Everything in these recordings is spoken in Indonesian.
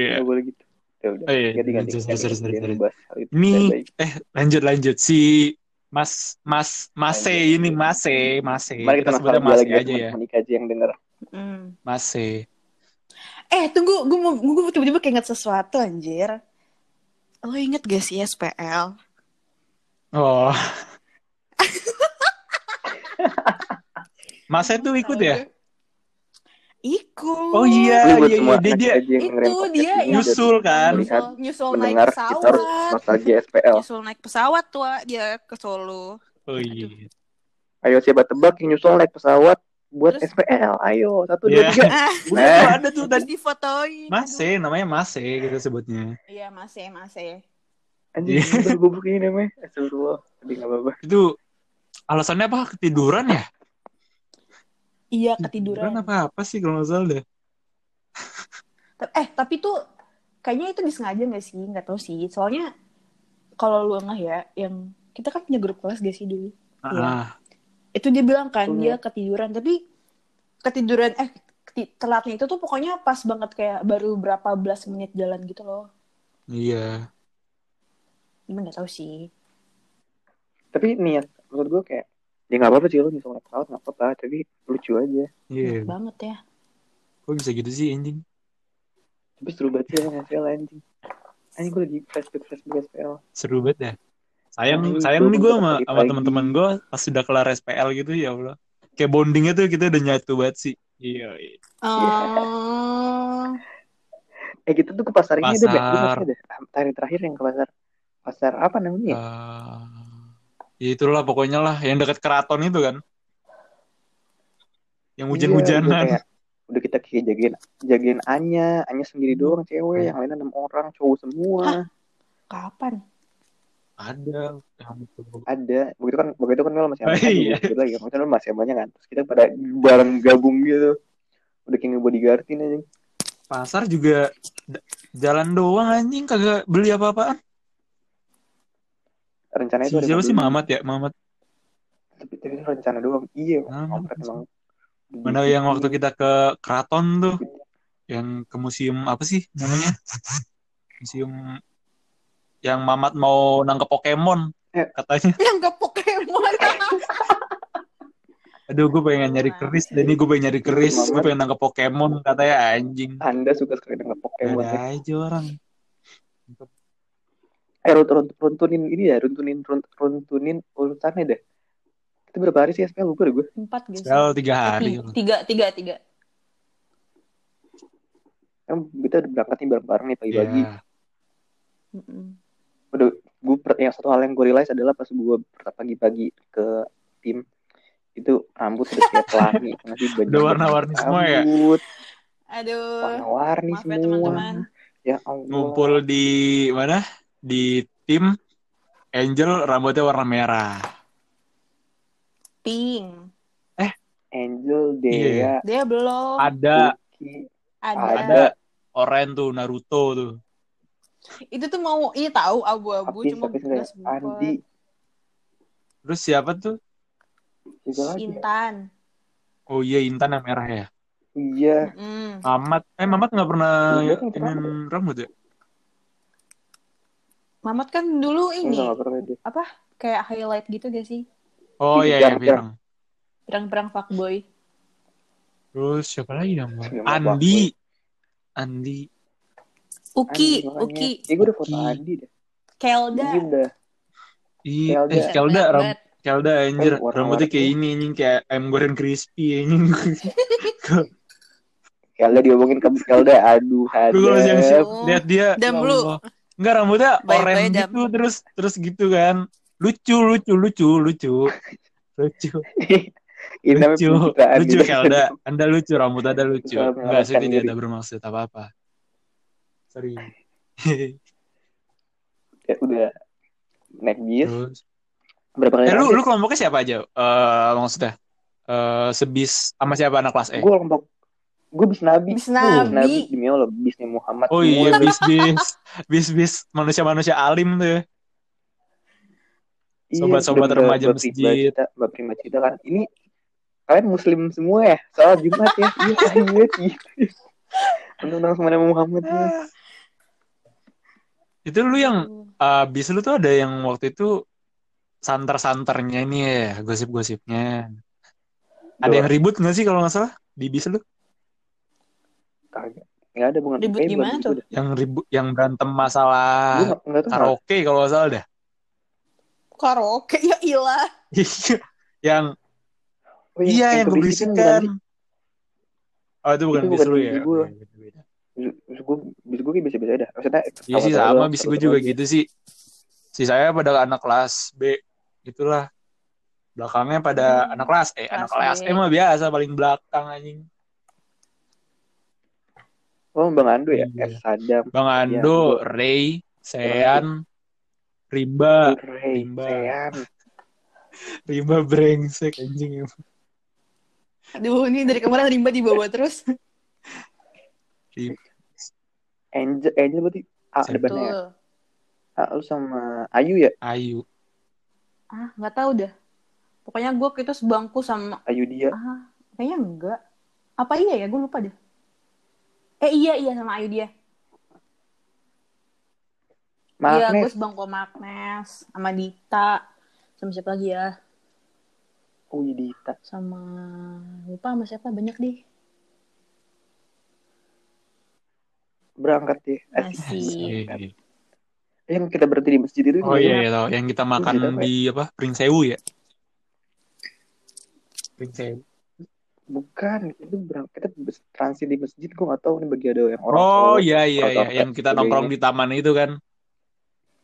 Iya. Nggak boleh gitu. Ya udah, Oh, iya. ganti ganti. Ganti, Baik-baik. eh lanjut lanjut si Mas Mas Mase Lanjut. ini Mase Mase Mari kita kita Mase lagi ya aja ya Ika aja yang denger. Hmm. Mase Eh tunggu, gue mau gue tiba-tiba keinget sesuatu anjir. Lo inget gak sih SPL? oh Mase tuh ikut ya Ikut. oh iya buat iya iya dia dia dengerin Itu dia nyusul kan melihat, nyusul, nyusul naik mendengar kita harus pesawat. nostalgia SPL. Nyusul naik pesawat tuh ah, dia ke Solo. oh iya Ayo siapa tebak yang nyusul naik pesawat buat Terus- SPL. Ayo satu Iya. dua tiga. Ah, udah Eh. tuh ada tuh tadi difotoin. Mase namanya Mase kita sebutnya Aduh. Iya, masih, masih. Anjing Iya. udah goblok ini namanya. Astagfirullah. Tapi enggak apa-apa. itu alasannya apa ketiduran ya Iya, ketiduran. apa apa sih kalau nggak salah deh Eh, tapi tuh kayaknya itu disengaja gak sih? Gak tahu sih. Soalnya kalau lu ngeh ya, yang kita kan punya grup kelas gak sih dulu? Ah Itu dia bilang kan, dia ketiduran. Tapi ketiduran, eh, telatnya itu tuh pokoknya pas banget kayak baru berapa belas menit jalan gitu loh. iya Emang gak tahu sih. Tapi niat menurut gue kayak ya nggak apa-apa sih lo nyusul naik pesawat nggak apa-apa tapi lucu aja. Iya. Enak banget ya. kok bisa gitu sih anjing? Tapi seru banget sih SPL anjing. Anjing gue lagi flashback flashback SPL seru banget ya. Sayang Anjing, sayang nih gue sama, sama teman-teman gue pas sudah kelar SPL gitu ya Allah. Kayak bondingnya tuh kita udah nyatu banget sih. Iya iya. Oh. eh kita tuh ke pasar ini ada Pasar. deh gue masih ada? Hari terakhir yang ke pasar. Pasar apa namanya ya? Ya itulah pokoknya lah yang dekat keraton itu kan. Yang Iya, hujan-hujanan. kayak- udah kita kayak jagain jagain Anya Anya sendiri doang cewek Hmm. yang lainnya enam orang cowok semua. Kapan? ada. Itu. ada. Begitu kan begitu kan lo masih Oh, iya. gitu lagi maksudnya lo masih banyak kan. Terus kita pada bareng gabung gitu. Udah kayak ngebodyguardin aja. Pasar juga jalan doang anjing kagak beli apa-apaan rencananya si itu siapa sih. Mamat ya Mamat tapi, tapi itu rencana doang iya Mamat. kampret emang mana yang waktu kita ke keraton tuh yang ke museum apa sih namanya museum yang Mamat mau nangkep Pokemon Eh. katanya Yang ke Pokemon. aduh gue pengen nyari keris dan ini gue pengen nyari keris gue Mamat. pengen nangkep Pokemon katanya anjing anda suka sekali dengan Pokemon ya. ada aja orang eh runt, runt, runtunin ini ya runtunin runt, runtunin urutannya deh itu berapa hari sih SPL lupa deh gue Empat gitu. Sel tiga Eh, hari ti- tiga, tiga, tiga. kan kita udah berangkat nih bareng-bareng nih pagi-pagi ya Mm-mm. udah gue yang satu hal yang gue realize adalah pas gue pagi-pagi ke tim itu rambut udah kayak pelangi nanti baju Udah warna-warni semua ya? rambut Aduh. warna-warni ya semua teman-teman. ya Allah ngumpul di mana di tim Angel rambutnya warna merah Pink. Angel Iya. Dea Dia belum. ada Ada. ada Oren tuh Naruto tuh Itu tuh mau, iya tahu abu-abu cuma sempet. Andi terus siapa tuh ya? Intan. oh iya Intan yang merah ya iya Mm. Mamat eh Mamat nggak pernah Iya, kan, rambut ya Mamat kan dulu ini enggak apa kayak highlight gitu gak sih? oh iya iya Pirang, pirang Perang-perang fuckboy. terus siapa lagi nama Siapa, Andi Andi Uki, Andi. Uki, Iya gue udah foto Uki. Andi deh Kelda. Iya eh Kelda ram. Kelda anjir Eh, warna-warni. rambutnya kayak ini anjing kayak ayam goreng crispy anjing Kelda diomongin ke Kelda aduh Gue kalau ada siang-siang Oh. lihat dia Dam ya lu. Enggak rambutnya Dam. gitu terus terus gitu kan. Lucu lucu lucu lucu. Lucu. ini namanya Lucu. Lucu gitu. Kelda. Anda lucu rambut Anda lucu. Enggak sih tidak ada bermaksud apa-apa. Sorry. Ya, udah naik bis berapa kali eh lu lu kelompoknya siapa aja? Eh maksudnya eh sebis sama siapa anak kelas E? gue kelompok gue bis nabi Bis Bis Nabi. nabi demi Allah bisnya Muhammad Oh iya tuh. bis bis bis bis manusia manusia alim tuh ya. Iya, Sobat-sobat udah remaja Mbak masjid. Cita, Mbak Prima Cita kan ini kalian muslim semua ya salat Jumat ya iya iya gitu undang-undang sama nama Muhammad ya. Itu lu yang uh, bis lu tuh ada yang waktu itu santer-santernya ini ya, gosip-gosipnya. Ada yang ribut nggak sih kalau nggak salah di bis lu? Kagak. Nggak ada bukan. Ribut gimana tuh? dah. Yang ribut, yang berantem masalah karaoke kalau nggak salah dah. Karaoke ya ilah. yang Oh, iya yang keberisikan keberisikan. bukan sih? Oh itu bukan Itu bis bukan lu bis ya? gua. Oh, iya, beda-beda. Bis gue bis gue biasa-biasa dah. Maksudnya Iya sih sama doang, bis gue juga aja. gitu sih. Si saya pada anak kelas B itulah. Belakangnya pada Hmm, anak kelas E, anak kelas B. E mah biasa paling belakang anjing. Oh Bang Ando ya, Iya. S Sadam, Bang Iya, Ando, gua- Ray, Sean, Rimba, Ray, Rimba. Sean. Rimba brengsek anjing. Aduh, ini dari kemarin rimba dibawa terus. Angel, Angel berarti A depannya ya. A lu sama Ayu ya? Ayu. Ah, nggak tahu dah. Pokoknya gue kita sebangku sama Ayu dia. ah, kayaknya enggak. Apa iya ya? Gue lupa deh. Eh iya iya sama Ayu dia. Iya, gue Magnes. sebangku sama Dita, sama siapa lagi ya? Oh iya Dita. Sama lupa sama siapa banyak deh. Berangkat ya. Asik. Asik. Yang kita berhenti di masjid itu. Oh iya, iya tahu. Yang kita makan Masjid apa ya? di apa? Pringsewu ya? Pringsewu. Bukan, itu berangkat kita transit di masjid gue gak tahu nih bagi ada yang orang Oh iya iya iya, yang kita nongkrong di taman itu kan.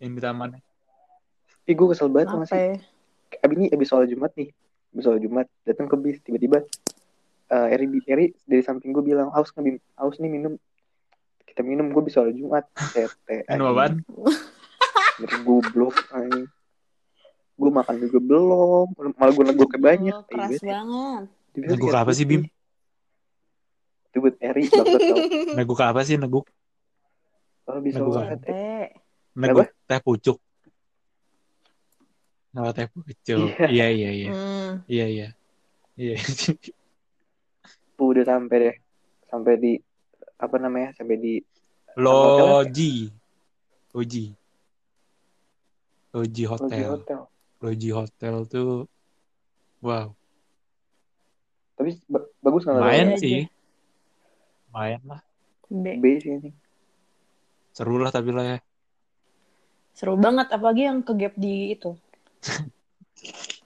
Yang di taman. Ih gue kesel banget sama sih. ya? Abis ini abis sholat Jumat nih. Abis sholat Jumat datang ke bis tiba-tiba eh Eri, Eri dari samping gue bilang haus nggak Bim? haus nih minum kita minum gue bisa sholat Jumat tete Minum apaan? Goblok anjing gue makan juga belum malah gue neguk banyak keras banget. Neguk apa sih, Bim? itu buat Eri Neguk apa sih neguk? kalau bisa Neguk sholat Teh. Neguk teh pucuk. Oh, teh pucuk. Iya iya iya. Hmm. Iya iya. Iya. udah sampai deh sampai di apa namanya sampai di Loji. Loji. Loji hotel Loji Hotel tuh wow, tapi ba- bagus nggak lumayan aja. sih. Lumayan lah. B. B sih ini Seru lah tapi lah ya. Seru banget apalagi yang ke gap di itu.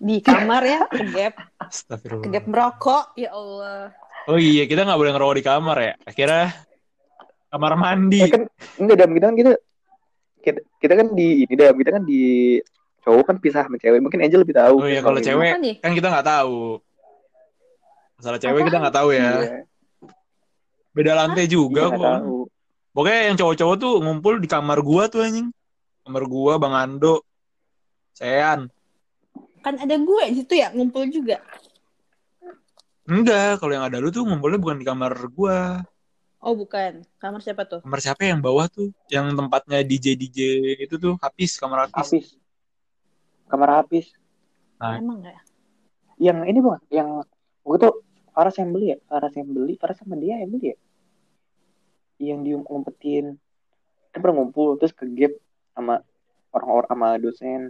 Di kamar ya, ke gap, ke gap Astagfirullah. merokok. Ya Allah. Oh iya, kita nggak boleh ngerokok di kamar ya. Akhirnya kamar mandi. Eh, kan enggak dalam kita kan kita, kita kita kan di ini dalam kita kan di cowok kan pisah sama cewek mungkin Angel lebih tahu Oh iya, kalau cewek nih? kan kita nggak tahu. Masalah cewek Apaan? kita nggak tahu ya. Iya, Beda lantai juga kok. tahu Pokoknya yang cowok-cowok tuh ngumpul di kamar gua tuh anjing. Kamar gua, Bang Ando, Sean. Kan ada gue di situ ya, ngumpul juga. Enggak, kalau yang ada lu tuh ngumpulnya bukan di kamar gua. Oh bukan, kamar siapa tuh? Kamar siapa yang bawah tuh? Yang tempatnya DJ DJ itu tuh Habis, kamar Habis. kamar habis Nah. Emang nggak ya? yang ini bang yang waktu itu Faras yang beli ya Faras yang beli Faras sama dia yang beli ya yang diumpetin kan pernah ngumpul terus ke gap sama orang-orang sama dosen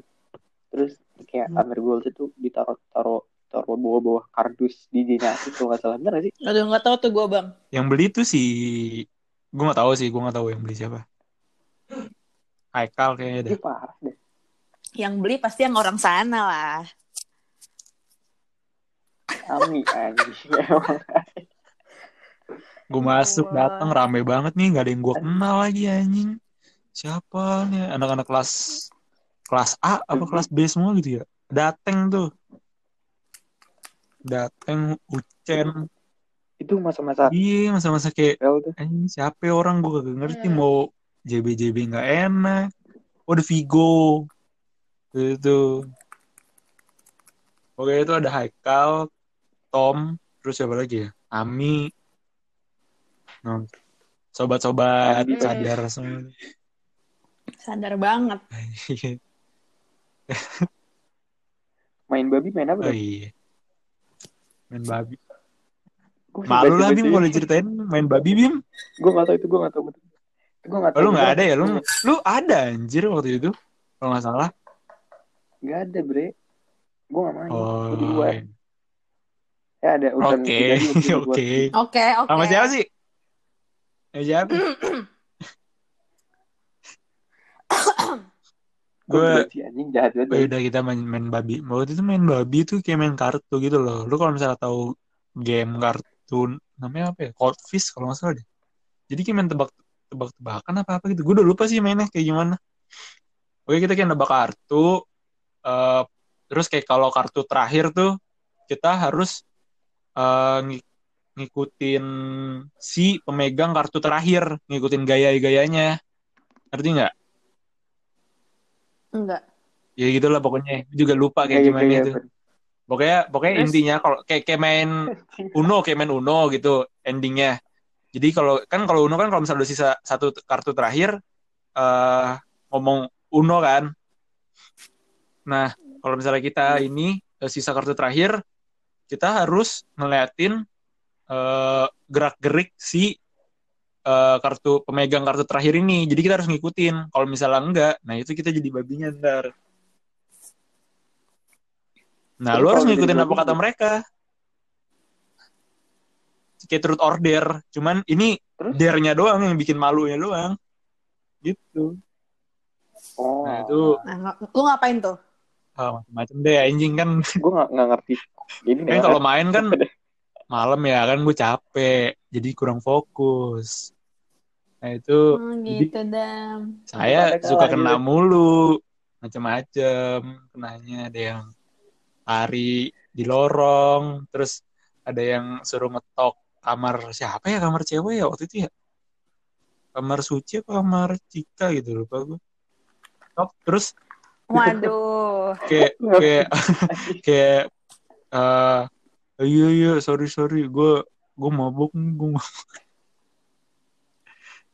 terus kayak Hmm. Amir Gold itu ditaruh taruh taruh bawah-bawah kardus DJ-nya itu kalau nggak salah bener nggak sih Aduh nggak tahu tuh gue bang. Yang beli tuh si gue nggak tahu sih, gue nggak tahu yang beli siapa. Haikal kayaknya deh. Parah deh Yang beli pasti yang orang sana lah. Ami anjing Gue masuk datang rame banget nih, nggak ada yang gue kenal lagi anjing. Siapa nih anak-anak kelas kelas A apa kelas B semua gitu ya? Dateng tuh. Dateng Ucen. itu masa-masa Iya, masa-masa kayak anjing siapa ya orang gue gak ngerti Hmm. mau JB JB nggak enak. Oh, ada Vigo. Itu. Oke, itu ada Haikal, Tom, terus siapa lagi ya? Ami. Nah, sobat-sobat Ami. sadar semua. Sadar banget. main babi main apa oh iya. Main babi. Gua Malu lah Bim boleh ceritain main babi Bim. gue gak tau itu gue gak tau betul gue nggak Oh, lu nggak Bro. ada ya? Lu lu ada anjir waktu itu. Kalau nggak salah. nggak ada bre gue nggak main Oh. Gua di luar ya ada urusan Oke, oke. Oke, oke. Sama siapa sih? Sama siapa? Gua Gue anjing jahat banget Oh, udah kita main main babi. Waktu itu main babi tuh kayak main kartu gitu loh. Lu kalau misalnya tahu game kartun namanya apa ya? Cold Fish kalau nggak salah deh. Jadi kayak main tebak tebak-tebakan apa apa gitu. Gue udah lupa sih mainnya kayak gimana. Oke kita kayak nebak kartu. eh, terus kayak kalau kartu terakhir tuh kita harus eh, ng- ngikutin si pemegang kartu terakhir, ngikutin gaya-gayanya. Ngerti nggak? Enggak. Ya gitulah pokoknya. Gue juga lupa kayak Kayak- gimana kayak itu. Pokoknya pokoknya Terus? intinya kalau kayak kayak main Uno kayak main Uno gitu endingnya. Jadi kalau kan kalau Uno kan kalau misalnya udah sisa satu kartu terakhir eh ngomong Uno kan. Nah, kalau misalnya kita ini eh, sisa kartu terakhir kita harus ngeliatin eh gerak-gerik si eh, kartu pemegang kartu terakhir ini. Jadi kita harus ngikutin. Kalau misalnya enggak, nah itu kita jadi babinya ntar. Nah, lu harus ngikutin apa kata mereka. Kayak truth order. Cuman ini dare-nya doang yang bikin malunya doang. Gitu. oh Nah, itu Nah, lu ngapain tuh? Ah, macam-macam deh anjing kan. gue nggak nggak ngerti ini Kan kalau main kan malam ya kan gue capek. Jadi kurang fokus. Nah, itu Oh, jadi gitu, Dam. saya Pada suka kalah kena gitu. mulu. Macam-macam. Kenanya ada yang lari di lorong. Terus ada yang suruh ngetok kamar siapa ya kamar cewek ya waktu itu ya kamar suci apa kamar Cika gitu lupa gue terus Waduh. kayak kayak kayak eh iya iya sorry sorry. Gue gue mabuk nih gue mabuk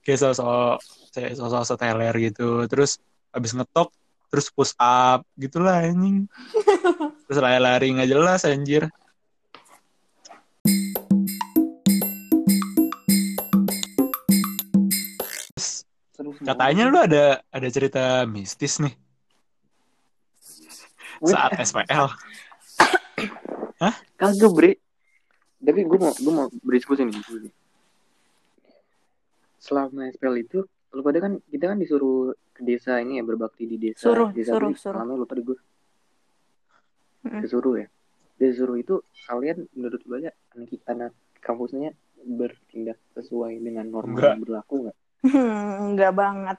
kayak sosok saya sosok seteler gitu. Terus habis ngetok terus push up. Gitulah anjing. Terus lari-lari nggak jelas anjir. Katanya lu ada ada cerita mistis nih saat SPL kagak bre tapi gue mau gue mau berdiskusi nih nih. selama SPL itu lu pada kan kita kan disuruh ke desa ini ya berbakti di desa Suruh, desa suruh, Beli. suruh. namanya lupa deh gue disuruh ya disuruh itu kalian menurut lu aja anak anak kampusnya bertindak sesuai dengan norma Enggak. yang berlaku nggak Hmm, enggak banget.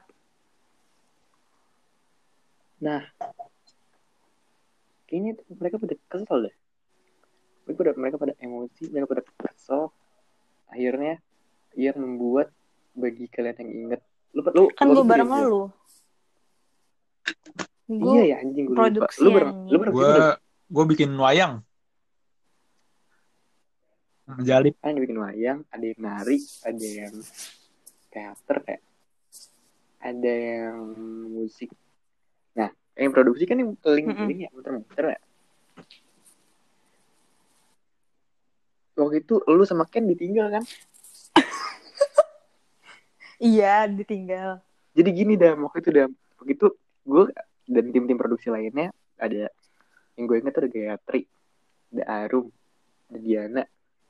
Kayaknya tuh mereka pada kesel deh. Mereka pada mereka pada emosi mereka pada kesel. Akhirnya yang membuat bagi kalian yang inget lu lu Kan gue bareng ya? lu. Gue iya ya anjing gue lupa. Produksi lu bareng lu bareng gue bikin wayang. Menjalip kan yang bikin wayang ada yang nari ada yang teater kayak ada yang musik yang produksi kan yang keling ya muter-muter ya waktu itu lu sama Ken ditinggal kan Iya, ditinggal. jadi gini dah waktu itu dah waktu itu gue dan tim-tim produksi lainnya ada yang gue ingat tuh ada Gayatri ada Arum ada Diana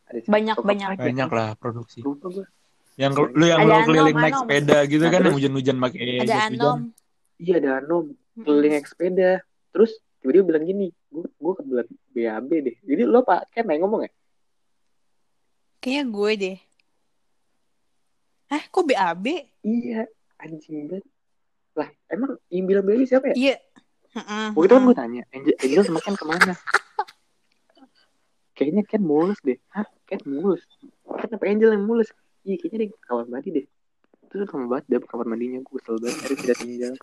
ada Banyak, banyak. Banyak lah produksi lupa gue yang lu yang lu Anom, keliling naik Anom. sepeda gitu kan yang hujan-hujan pakai Ada jas hujan Anom. Iya ada Anom Mm-mm. keliling naik sepeda. Terus tiba-tiba bilang gini gue gue kebetulan BAB deh. Jadi lo pak Ken yang ngomong ya? Kayaknya gue deh. Eh, kok BAB? iya anjing banget. Lah emang yang bilang BAB siapa ya? Iya. Heeh, waktu itu kan gue tanya Angel, Angel sama Ken ke mana? Kayaknya Ken mulus deh. Hah? Ken mulus? Ken apa Angel yang mulus? Iya kayaknya dia kamar mandi deh. Terus lama banget deh kamar mandinya gue kesel banget hari tidak tinggal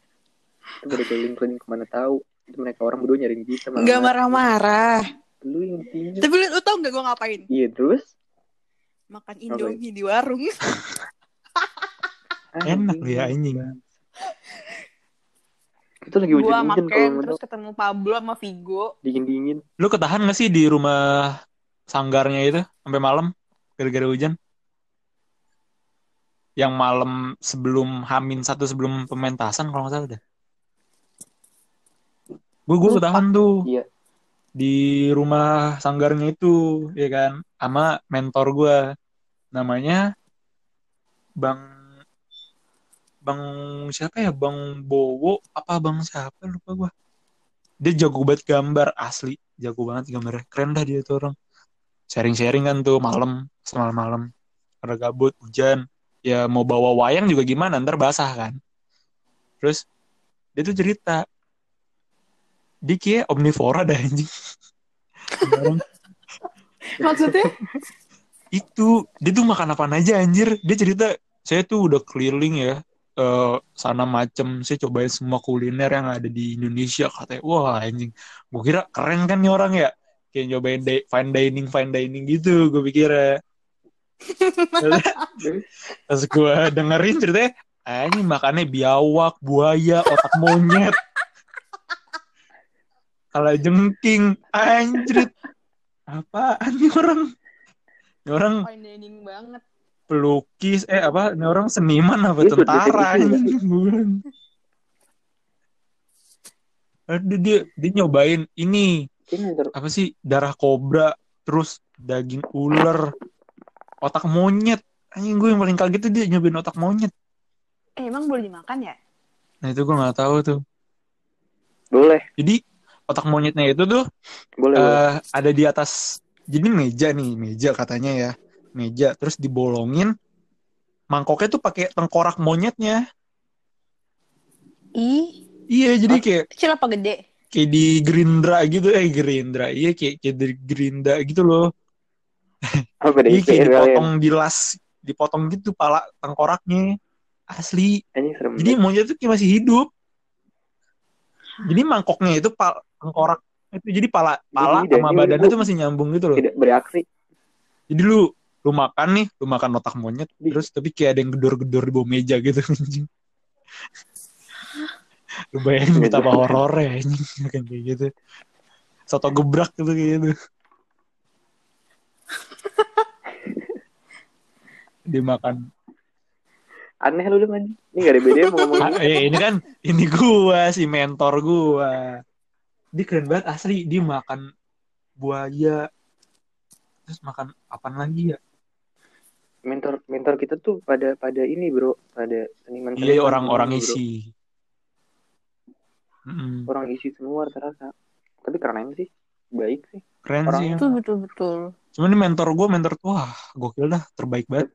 itu pada keliling-keliling ke mana tahu itu mereka orang berdua nyariin kita malah Nggak marah-marah. lu yang tinggal Tapi lu, lu tau gak gue ngapain? iya terus Makan Indomie di warung. enak lu ya anjing itu lagi makan kalau terus ketemu Pablo sama Vigo. dingin-dingin lu ketahan gak sih di rumah sanggarnya itu sampai malam gara-gara hujan yang malam sebelum Hamin satu sebelum pementasan kalau nggak salah deh. Gue gue Lupa. ketahuan tuh Iya. di rumah sanggarnya itu, ya kan, sama mentor gue, namanya Bang Bang siapa ya, Bang Bowo apa Bang siapa lupa gue. Dia jago banget gambar asli, jago banget gambarnya, keren dah dia tuh orang. Sharing-sharing kan tuh malam, semalam-malam, ada gabut, hujan, ya mau bawa wayang juga gimana, ntar basah kan. Terus dia tuh cerita, dia kayak omnivora dah anjing. Maksudnya? itu dia tuh makan apa aja anjir. Dia cerita saya tuh udah keliling ya eh, sana macem. Saya cobain semua kuliner yang ada di Indonesia katanya. Wah anjing. Gue kira keren kan nih orang ya? Kayak nyobain di- fine dining fine dining gitu gue pikir ya. Pas gue dengerin ceritanya ah, ini makannya biawak buaya otak monyet kalau jengking anjrit. Apaan nih orang? Ini orang Fine dining banget. pelukis eh apa? Ini orang seniman apa tentara betul-betul anjing? Gua bilang. Aduh, dia dia nyobain ini. Apa sih? Darah kobra terus daging ular. Otak monyet. Anjing gue yang paling kaget tuh dia nyobain otak monyet. Eh, emang boleh dimakan ya? nah itu gue nggak tahu tuh. Boleh, jadi otak monyetnya itu tuh boleh, boleh. eh, ada di atas jadi meja nih meja katanya ya meja terus dibolongin mangkoknya tuh pakai tengkorak monyetnya Ih, iya jadi kayak kecil apa gede? kayak di Gerindra gitu eh Gerindra iya kayak kayak di Gerindra gitu loh Apa deh? iya kayak kalian. dipotong dilas dipotong gitu pala tengkoraknya asli serem. jadi monyet tuh kayak masih hidup jadi mangkoknya itu pal tengkorak itu jadi pala pala Jadi sama badannya itu- tuh masih nyambung gitu loh tidak bereaksi. jadi lu lu makan nih lu makan otak monyet Ih. terus tapi kayak ada yang gedor-gedor di bawah meja gitu anjing lu bayangin betapa horornya anjing kayak gitu soto gebrak gitu kayak gitu dimakan Aneh lu anjing. Ini gak ada bedanya mau ngomong. Ah, eh, ini kan ini gua si mentor gua dia keren banget asli. Dia makan buaya. Terus makan apa lagi ya? Mentor mentor kita tuh pada pada ini bro. Pada seniman iya orang-orang bro. isi. Mm-mm. orang isi semua rata-rata tapi keren sih. Baik sih. Keren Orang sih. Betul, betul, betul. Cuman ini mentor gue, mentor tuh, wah, gokil dah, terbaik banget.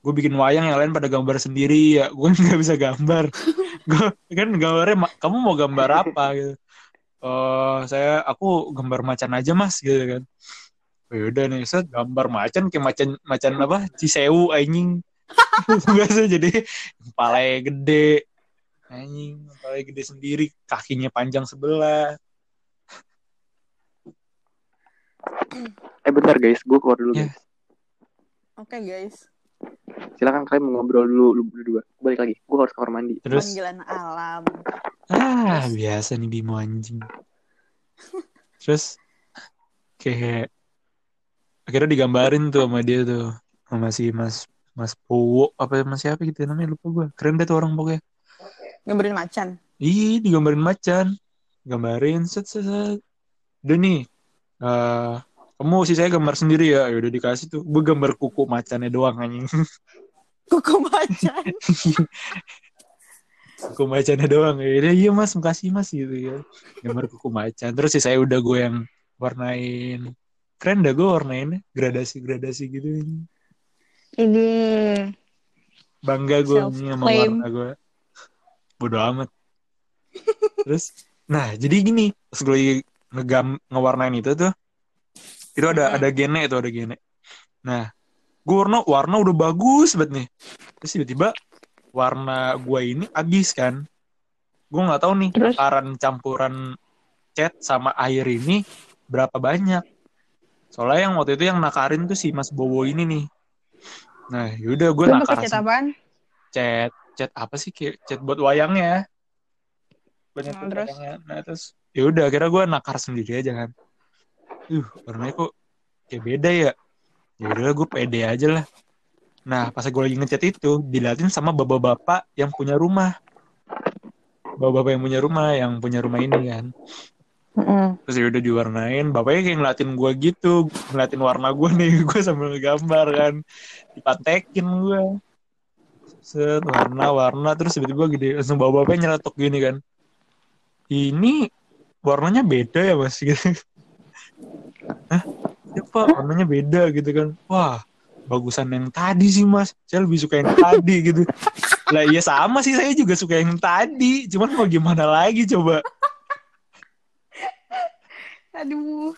Gue bikin wayang yang lain pada gambar sendiri ya, gue nggak bisa gambar. gue kan gambarnya, ma- kamu mau gambar apa gitu? Oh, saya, aku gambar macan aja mas, gitu kan. Oh, yaudah nih, set gambar macan kayak macan macan apa? Cisewu anjing. Biasa jadi kepalanya gede. Anjing, kepalanya gede sendiri, kakinya panjang sebelah. eh bentar guys gue keluar dulu Ya. guys Oke, guys. Silakan kalian mau ngobrol dulu lu berdua balik lagi gue harus kamar mandi Terus Panggilan alam. Ah, biasa nih Bimo anjing. Terus kayak akhirnya digambarin tuh sama dia tuh sama si Mas Mas Powo apa Mas siapa gitu namanya lupa gue. Keren deh tuh orang pokoknya. Gambarin macan. Ih, digambarin macan. Gambarin set set set. Udah nih. eh kamu sih saya gambar sendiri ya. Ya udah dikasih tuh. Gue gambar kuku macannya doang anjing. Kuku macan. kuku macannya doang ya udah iya mas makasih mas gitu ya gambar kuku macan terus sih saya udah gue yang warnain keren dah gue warnainnya gradasi gradasi gitu Ini. bangga gue nih sama warna gue bodo amat terus nah jadi gini pas gue lagi ngegam ngewarnain itu tuh itu ada Hmm. ada gene itu ada gene nah gue warna warna udah bagus banget nih. Terus tiba-tiba warna gue ini habis kan. Gue nggak tahu nih Terus? takaran campuran cat sama air ini berapa banyak. Soalnya yang waktu itu yang nakarin tuh si Mas Bowo ini nih. Nah yaudah gue nakar cat apaan? cat cat apa sih? Kayak cat buat wayangnya banyak Nah, terus? wayangnya. Nah terus ya udah akhirnya gue nakar sendiri aja kan uh warnanya kok kayak beda ya ya udah gue pede aja lah Nah, pas gue lagi ngechat itu, diliatin sama bapak-bapak yang punya rumah. Bapak-bapak yang punya rumah, yang punya rumah ini kan. Terus ya udah diwarnain, bapaknya kayak ngeliatin gue gitu, ngeliatin warna gue nih, gue sambil gambar kan. Dipatekin gue. Set, warna-warna, terus tiba-tiba gede, langsung bapak-bapaknya nyeletuk gini kan. Ini warnanya beda ya mas gitu. Hah? Ya pak, warnanya beda gitu kan. Wah, bagusan yang tadi sih mas saya lebih suka yang tadi gitu lah iya sama sih saya juga suka yang tadi cuman mau gimana lagi coba Aduh.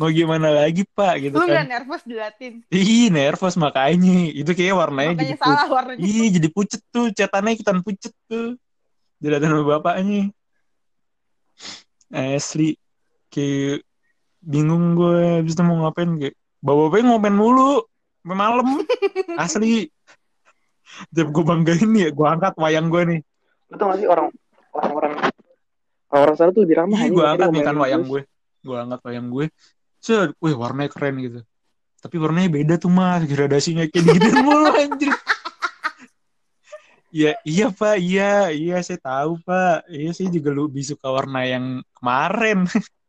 mau gimana lagi pak gitu Lu kan gak nervous diliatin? ih nervous makanya itu kayak warnanya Makanya jadi salah pucet warnanya. ih jadi pucet tuh catatannya ikutan pucet tuh dilihatin sama bapaknya asli kayak bingung gue habis itu mau ngapain kayak bapak-bapaknya ngomen mulu sampai malam asli Jam gue banggain nih, gue angkat wayang gue nih. Tau gak sih orang orang-orang orang sana tuh lebih ramah anjing, gue angkat nih kan wayang gue. Gue angkat wayang gue. Set, wih warnanya keren gitu. Tapi warnanya beda tuh mas, gradasinya kayak gitu mulu anjir. Iya, iya pak, iya, iya saya tahu pak. Iya saya juga lebih suka warna yang kemarin.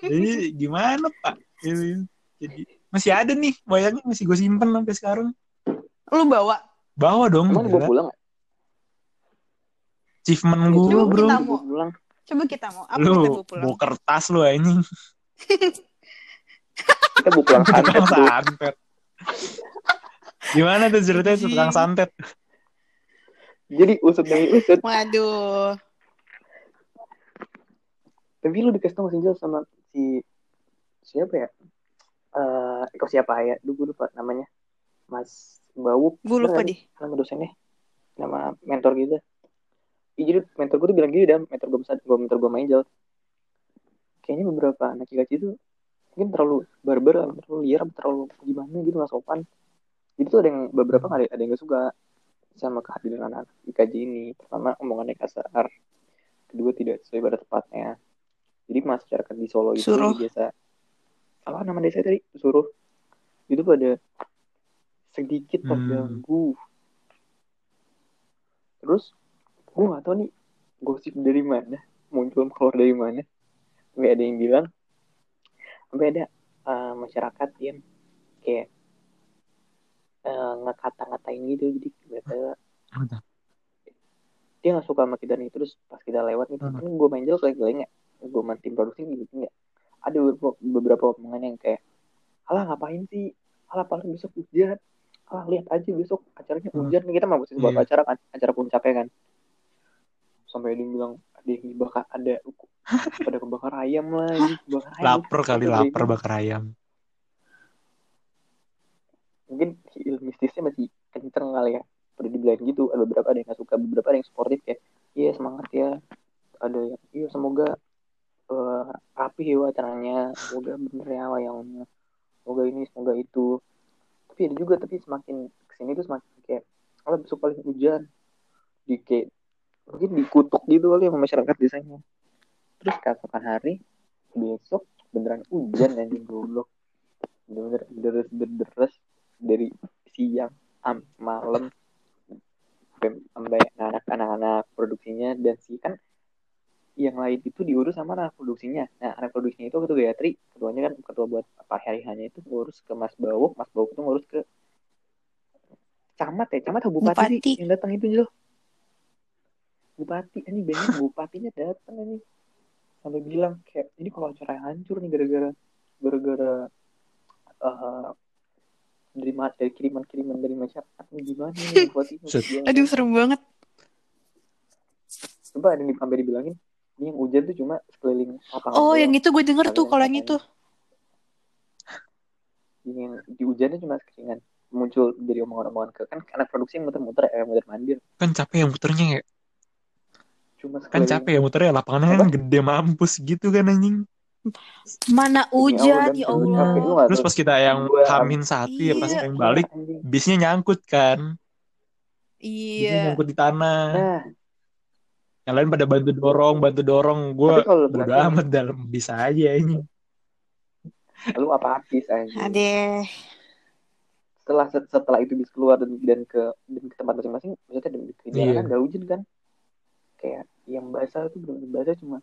Jadi gimana pak? Jadi, jadi masih ada nih wayangnya masih gue simpen sampai sekarang. Lu bawa. Bawa dong, Emang gila. pulang achievement Coba gue bro. kita mau. Pulang. Coba kita mau. Apa kita Lu bawa pulang? bawa kertas lu anjing. Kita bawa pulang santet santet. Gimana tuh ceritanya tuh tukang santet? Jadi usut demi usut. Waduh. Tapi lu dikasih tau Jel, sama si siapa ya? Eh, kok siapa ya? Duh, gue lupa namanya. Mas Bawuk. Gue lupa deh. Nama dosennya. Nama mentor gitu. Iya, jadi mentor gue tuh bilang gini, dan mentor gue besar, gue mentor gue main Jel. Kayaknya beberapa anak IKC itu mungkin terlalu barbar, terlalu liar, terlalu gimana gitu, gak sopan. Jadi tuh ada yang beberapa nggak ada, ada yang gak suka sama kehadiran anak IKJ ini. Pertama, omongannya kasar. Kedua, tidak sesuai pada tempatnya. Jadi masyarakat di Solo itu Suruh. biasa apa nama desa tadi? Suruh. Itu pada sedikit Hmm. terganggu terus gue gak tau nih gosip dari mana muncul keluar dari mana. Sampai ada yang bilang sampai ada uh, masyarakat yang kayak uh, ngekata-ngatain gitu jadi mereka dia nggak suka sama kita nih terus pas kita lewat nih Hmm. kan gue main jauh kayak nggak gue main tim produksi gitu nggak ada beberapa, beberapa omongan yang kayak alah ngapain sih? Alah paling besok hujan. Alah lihat aja besok acaranya Hmm. hujan. Kita mau buat Iya. acara kan acara puncaknya kan. Sampai ada yang bilang ada yang dibakar ada pada kebakar ayam lagi kebakar ayam. Lapar kali Ada lapar yang- bakar ayam. mungkin ilmu mistisnya masih kenceng kali ya pada dibilang gitu. Ada beberapa ada yang nggak suka beberapa ada yang sportif kayak iya semangat ya. Ada yang iya semoga eh, rapi ya semoga bener ya wayangnya semoga ini semoga itu. Tapi ada juga tapi semakin ke sini tuh semakin kayak kalau besok paling hujan di kayak mungkin dikutuk gitu kali sama masyarakat di sana terus keesokan hari besok beneran hujan anjing goblok. Bener-bener deres deres dari siang am malam. Sampai anak-anak produksinya dan si kan yang lain itu diurus sama anak produksinya nah anak produksinya itu ketua Gayatri ketuanya kan ketua buat apa hari hanya itu ngurus ke Mas Bawuk Mas Bawuk itu ngurus ke camat ya camat atau bupati, Bupati. sih yang datang itu Jel bupati ini banyak bupatinya datang ini sampai bilang kayak ini kalau acara hancur nih gara-gara gara-gara eh, dari dari kiriman-kiriman dari masyarakat ini gimana nih bupati. Aduh serem banget. coba ada yang sampai dibilangin ini yang hujan tuh cuma sekeliling lapangan Oh doang. yang itu gue denger tuh kalau yang itu. Ini yang di hujannya cuma sekeringan muncul dari omongan-omongan ke kan anak produksi yang muter-muter eh muter mandir Kan capek ya muternya ya. cuma Kan capek ya muternya lapangannya kan gede mampus gitu kan anjing. Mana hujan ya Capek, lu Allah. Terus pas kita yang hamin satu ya pas Iya. yang balik Anjing. bisnya nyangkut kan. Bisnya Iya. nyangkut di tanah. nah Yang lain pada bantu dorong, bantu dorong. Gue belakang, amat dalam bisa aja ini. lu apa habis anjing Adeh. setelah setelah itu bisa keluar dan dan ke dan ke tempat masing-masing maksudnya dan ke Iya. jalanan gak hujan kan kayak yang basah tuh benar-benar basah cuma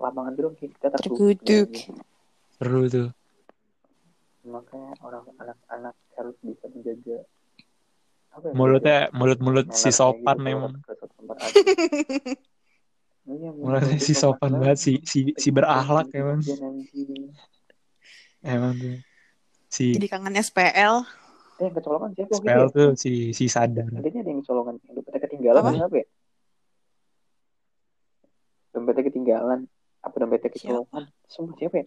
lapangan doang kayak kita takut Terkutuk. Seru tuh. makanya orang anak-anak harus bisa menjaga apa ya, Mulutnya mulut-mulut si sopan gitu, asing. Iya, menjaga si sopan sopan banget si si si berakhlak emang. Emang tuh. Si Jadi kangen SPL. Eh, yang kecolongan siapa waktu spell itu? ya? tuh si si sadar. Adanya ada yang kecolongan. Yang dompetnya ketinggalan Apa? apa? apa ya? Dompetnya ketinggalan. Apa dompetnya kecolongan? Sumpah siapa ya?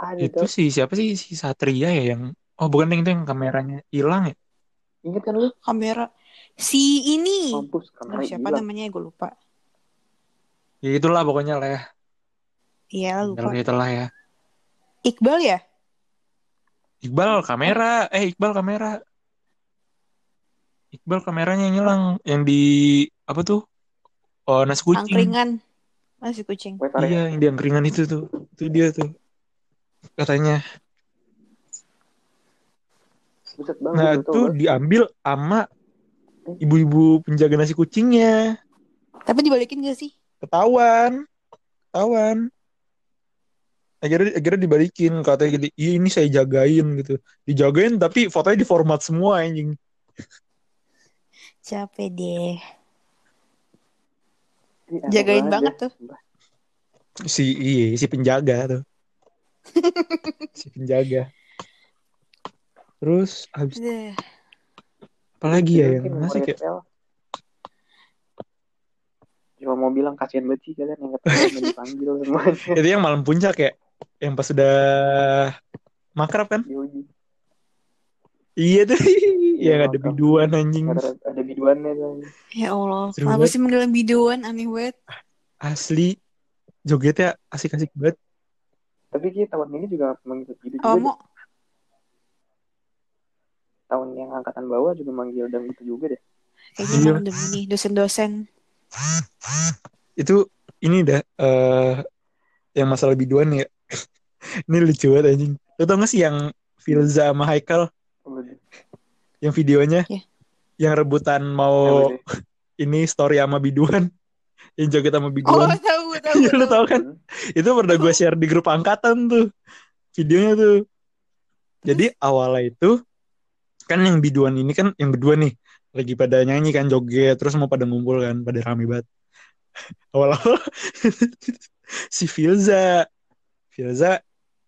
Ada Itu si siapa sih si Satria ya yang oh bukan yang itu yang kameranya hilang ya? Ingat kan lu? Kamera. Si ini. Mampus. Aduh, Kamera siapa hilang. namanya gue lupa. Ya itulah pokoknya lah ya. Iya lupa. Itulah, itulah ya. Iqbal ya? Iqbal kamera, eh Iqbal kamera. Iqbal kameranya yang hilang, yang di apa tuh? Oh nasi kucing. Angkringan. Masih kucing. Iya, yang di angkringan itu tuh. Itu dia tuh. Katanya. Nah, itu gak? diambil sama ibu-ibu penjaga nasi kucingnya. Tapi dibalikin gak sih? Ketahuan. Ketahuan. Akhirnya, akhirnya dibalikin. Katanya gitu, iya ini saya jagain gitu. Dijagain tapi fotonya di format semua anjing. Capek deh. Enak Jagain banget tuh. Si, iya, si penjaga tuh. si penjaga. Terus habis Deh. apa lagi ya yang masih kayak. Cuma mau bilang kasihan banget sih kalian yang dan dipanggil semuanya. itu yang malam puncak ya yang pas sudah makrab kan Yoi. iya tuh yang ada makrab. biduan anjing Ada, ada biduannya tuh. Ya Allah. Seru Kenapa sih manggil biduan? Aneh banget. asli jogetnya asik-asik banget Tapi kita tahun ini juga mengikut gitu juga. mau? Tahun yang angkatan bawah juga manggil dan gitu juga deh. Kayaknya Iya. demi nih dosen-dosen. Itu ini dah eh yang masalah biduan ya ini lucu banget anjing. Lu tau gak sih yang Filza sama Haikal? Yang videonya? Iya. yang rebutan mau Tahu deh. ini story sama biduan. Yang joget sama Oh, biduan tahu, tahu. Iya, lu tahu. tau kan? Itu pernah gue share di grup angkatan tuh. Videonya tuh. Jadi awalnya itu kan yang biduan ini kan yang berdua nih lagi pada nyanyi kan joget terus mau pada ngumpul kan pada rame banget. Awal-awal si Filza Filza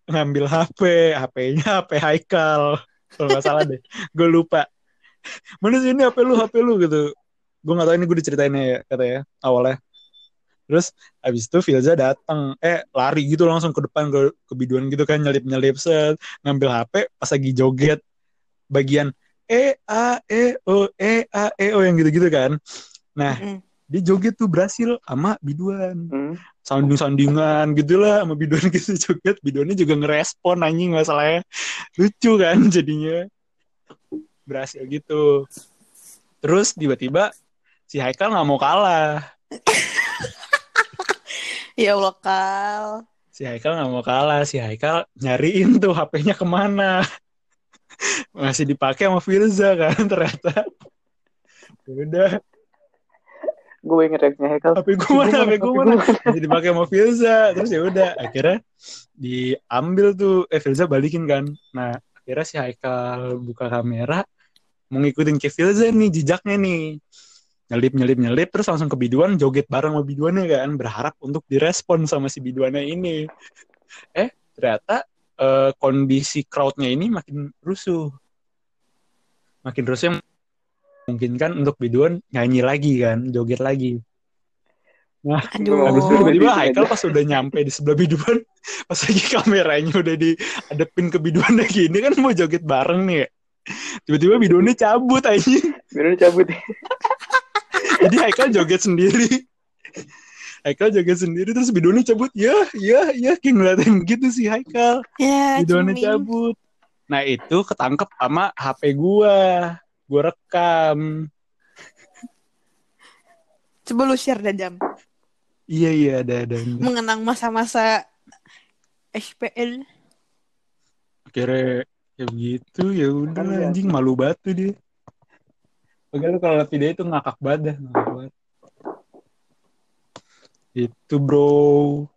ngambil HP HP-nya HP Haikal kalau nggak salah deh. Gue lupa. Mana sih ini HP lu HP lu gitu. Gue nggak tahu ini gue diceritainnya ya katanya awalnya. Terus Habis itu Filza datang, eh lari gitu langsung ke depan ke, ke biduan gitu kan nyelip-nyelip set, ngambil HP pas lagi joget bagian E A E O E A E O yang gitu-gitu kan. Nah, Mm-mm. dia joget tuh berhasil sama biduan. Hmm. Sanding-sandingan gitu lah sama biduan gitu joget. Biduannya juga ngerespon anjing masalahnya. Lucu kan jadinya. Berhasil gitu. Terus tiba-tiba si Haikal nggak mau kalah. Ya Allah, Kal. si Haikal nggak mau kalah si Haikal nyariin tuh HP-nya ke mana masih dipakai sama Firza kan ternyata. Ya udah. Gue inget reaksinya Haikal. HP gue mana HP gue mana? Masih dipakai sama Firza. Terus ya udah akhirnya diambil tuh. Eh Firza balikin kan. Nah akhirnya si Haikal buka kamera mau ngikutin ke Firza nih jejaknya nih. Nyelip nyelip nyelip terus langsung ke biduan joget bareng sama biduannya kan. Berharap untuk direspon sama si biduannya ini. Eh ternyata eh, kondisi crowdnya ini makin rusuh makin rusuh yang mungkin kan untuk biduan nyanyi lagi kan joget lagi nah Aduh. Habis itu tiba-tiba Haikal pas udah nyampe di sebelah biduan, pas lagi kameranya udah diadepin ke biduannya gini kan mau joget bareng nih ya. Tiba-tiba biduannya cabut aja. Udah cabut. Jadi Haikal joget sendiri. Haikal joget sendiri terus biduannya cabut. Ya, ya, ya kayak ngeliatin gitu sih Haikal. Ya, Biduannya ceming. cabut. Nah, itu ketangkep sama HP gua. Gua rekam. Coba lu share dah jam. Iya, iya, ada ada. Mengenang masa-masa SPL. Akhirnya ya begitu ya udah Kan anjing malu batu dia Padahal kalau video itu ngakak banget dah ngakak banget. Itu bro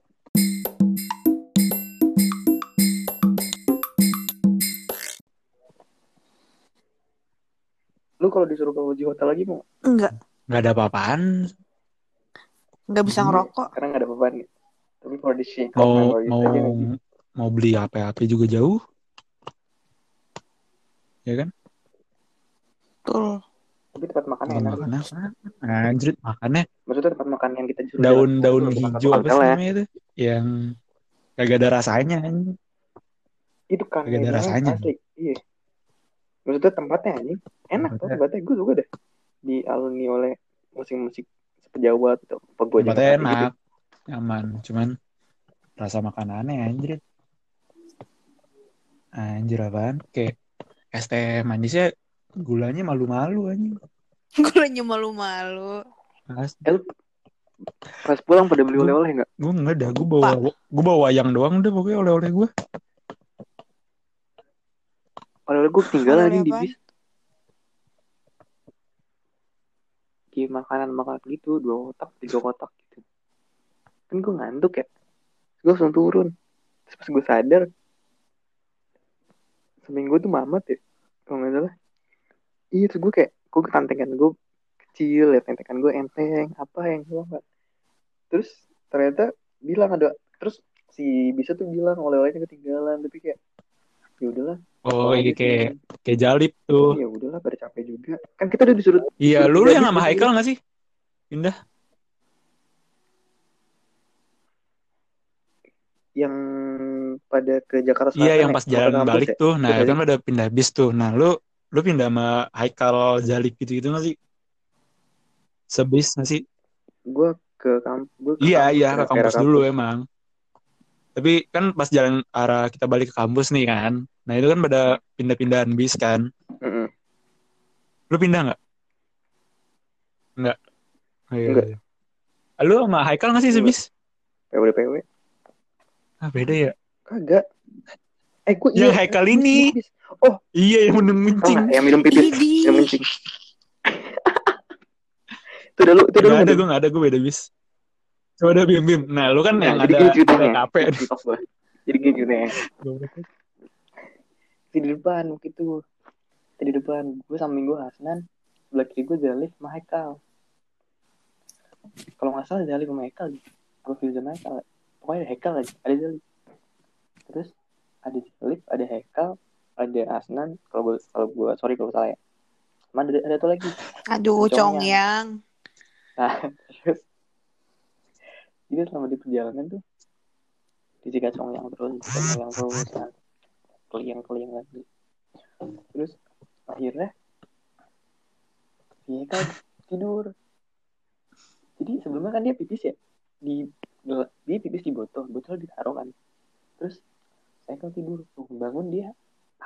Lu kalau disuruh ke Uji Hotel lagi mau? Enggak, nggak ada apa-apaan enggak bisa ngerokok. Karena nggak ada beban gitu. Tapi kalau di Chicago mau Memories mau aja mau beli apa-apa juga jauh ya kan Betul. Tapi tempat makannya enak. makannya anjir makannya Maksudnya tempat makan yang kita suruh daun-daun hijau apa sih ya. namanya itu yang kagak ada rasanya. Itu kan Kagak ada rasanya. Iya. Maksudnya tempatnya anjing enak tuh Tempatnya- gue suka deh. Dialuni oleh musik-musik sepejawa atau pegoja tempatnya gitu. enak nyaman cuman rasa makanannya anjir anjir apaan kayak es teh manisnya gulanya malu-malu anjing Gulanya malu-malu. Pas pulang pada beli oleh-oleh nggak? gue enggak dah gue bawa gue bawa wayang doang udah pokoknya oleh-oleh gue Oleh-oleh gue ketinggalan Oleh-oleh anjing di bis. Kayak makanan-makanan gitu, dua kotak, tiga kotak gitu. Kan gue ngantuk ya. Gue langsung turun. Terus pas gue sadar, seminggu tuh mamat ya. Kalau nggak salah. Iya, terus gue kayak, gue ketantengan gue kecil ya, tentengan gue enteng, apa yang gue nggak. Terus ternyata bilang ada, terus si bisa tuh bilang oleh-olehnya ketinggalan, tapi kayak, ya udahlah. oh iya kayak tuh. kayak jalip tuh Ya udahlah, pada capek juga. Kan kita udah disuruh iya lu, lu yang sama Jadi- Haikal gak sih pindah yang pada ke Jakarta Selatan. iya yang ya, pas jalan balik ya? tuh nah Iya, kan pada pindah bis tuh nah lu lu pindah sama Haikal Jalip gitu gitu gak sih sebis gak sih Gue ke kampus. Iya kampus, iya ke daerah kampus dulu emang. Tapi kan pas jalan arah kita balik ke kampus nih kan. Nah itu kan pada pindah-pindahan bis kan. Mm-mm. Lu pindah nggak? Nggak. Oh, iya, iya. Lu sama Haikal nggak sih sebis? PW PW. Ah beda ya. Kagak. Eh gue Yang Haikal ini. Iya yang meneng Oh, mencing. yang minum pipis, Idi. yang mencing. itu udah lu, itu udah lu. Gak ada gue nggak ada gue beda bis. Coba ada bim bim. Nah lu kan Nah, yang jadi ada ceritanya. gua. Jadi gini ceritanya. Di depan waktu itu. Di depan gue sama Minggu Hasnan. Sebelah kiri gue Zalif sama Haikal. Kalau nggak salah Zalif sama Haikal. Apa Firza sama Haikal? Pokoknya ada Haikal aja. Ada Zalif. Terus ada Zalif, ada Haikal, ada Hasnan. Kalau gue, kalau gue, sorry kalau salah ya. Sama ada, ada satu lagi. Aduh, Congyang. Congyang. Nah, terus jadi selama di perjalanan tuh disikat yang terus, disikat yang terus, nah, keliang-keliang lagi. Terus akhirnya dia kan tidur. Jadi sebelumnya kan dia pipis ya di dia pipis di botol, botol ditaruh kan. Terus saya kan tidur, bangun bangun dia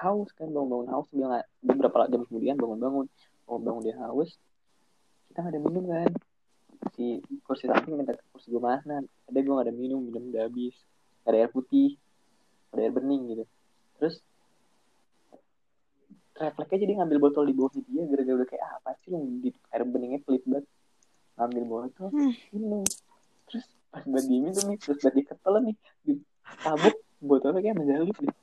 haus kan bangun-bangun haus. Dia nggak beberapa jam kemudian bangun-bangun. Bangun-bangun dia haus kita nggak ada minum kan. Si kursi samping minta ke kursi gue mana? Ada gue gak ada minum minum udah habis. Gak ada air putih gak ada air bening gitu. Terus refleksnya jadi ngambil botol di bawahnya dia gara-gara udah kayak ah, apa sih yang di air beningnya pelit banget? Ngambil botol Hmm. minum. Terus pas buat diemin tuh nih terus buat diketelan nih ditabuk botolnya kayak menjalip deh?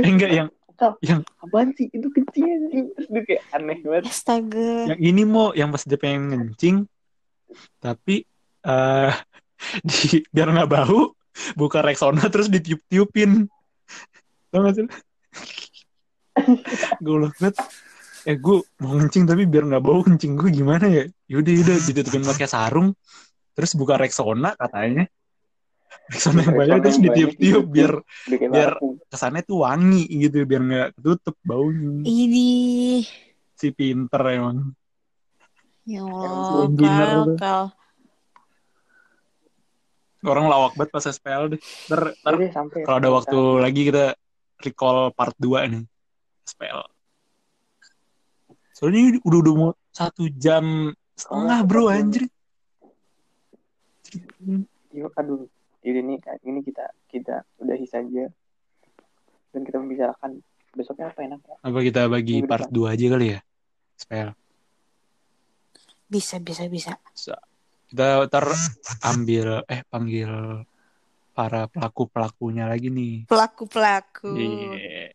Eh, enggak yang Kal, yang- apaan sih? Itu kecil terus dia kayak aneh banget. Astaga. yang ini mau yang pas dia pengen ngencing tapi eh di biar nggak bau buka Rexona terus ditiup-tiupin. Tau gak sih? Gue banget. Eh gue mau ngencing tapi biar nggak bau kencing gue gimana ya? Yaudah yaudah ditutupin pakai sarung terus buka Rexona katanya Rexona yang banyak terus ditiup-tiup ditiup. biar Biar- kesannya tuh wangi gitu biar nggak ketutup baunya. Ini. si pinter emang. Ya Emang Allah, Kal, orang lawak banget pas SPL deh. Ntar, ntar sampai kalau ada waktu lagi kita recall part 2 nih SPL soalnya ini udah udah mau satu jam setengah Oh, bro anjir. Yuk, aduh. Ini nih, ini kita kita udahi saja dan kita membicarakan besoknya apa enak ya Apa kita bagi Minggu part depan. 2 aja kali ya? Spell. Bisa, bisa, bisa. Kita ntar ambil eh panggil para pelaku pelakunya lagi nih. Pelaku-pelaku. Iya.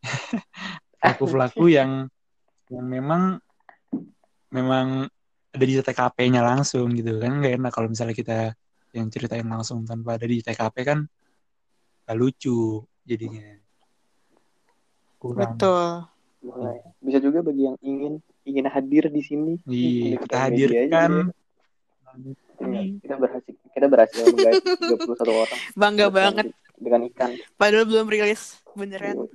pelaku pelaku yang yang memang memang ada di TKP-nya langsung gitu kan nggak enak kalau misalnya kita yang ceritain langsung tanpa ada di TKP kan gak lucu jadinya kurang Betul. boleh bisa juga bagi yang ingin ingin hadir di sini iya Di kita aja hadirkan ya. Iya, kita berhasil kita berhasil menggait 31 orang Bangga banget. dengan ikan Padahal belum rilis. Beneran.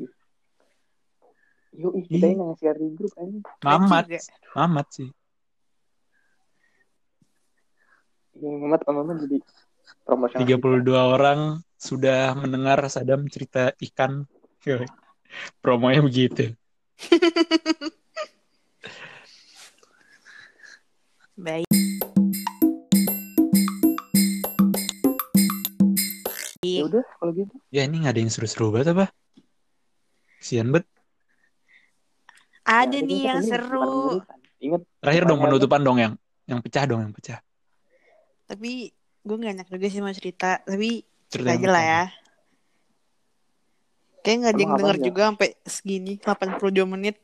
Yuk, kita Ih. ini nge-share di grup aja. Mamat juga. Mamat sih Mamat Mamat jadi promosional. 32 orang sudah mendengar Sadam cerita ikan promonya begitu Baik. Ya udah kalau gitu. ya ini nggak ada yang seru-seru banget apa Sian bet Ada Ya, nih yang seru. Ingat terakhir dong penutupan dong yang yang pecah dong yang pecah Tapi gue gak enak juga sih mau cerita. Tapi cerita aja lah pecah. ya. Kayak gak ada yang denger aja? juga sampai segini. 82 menit.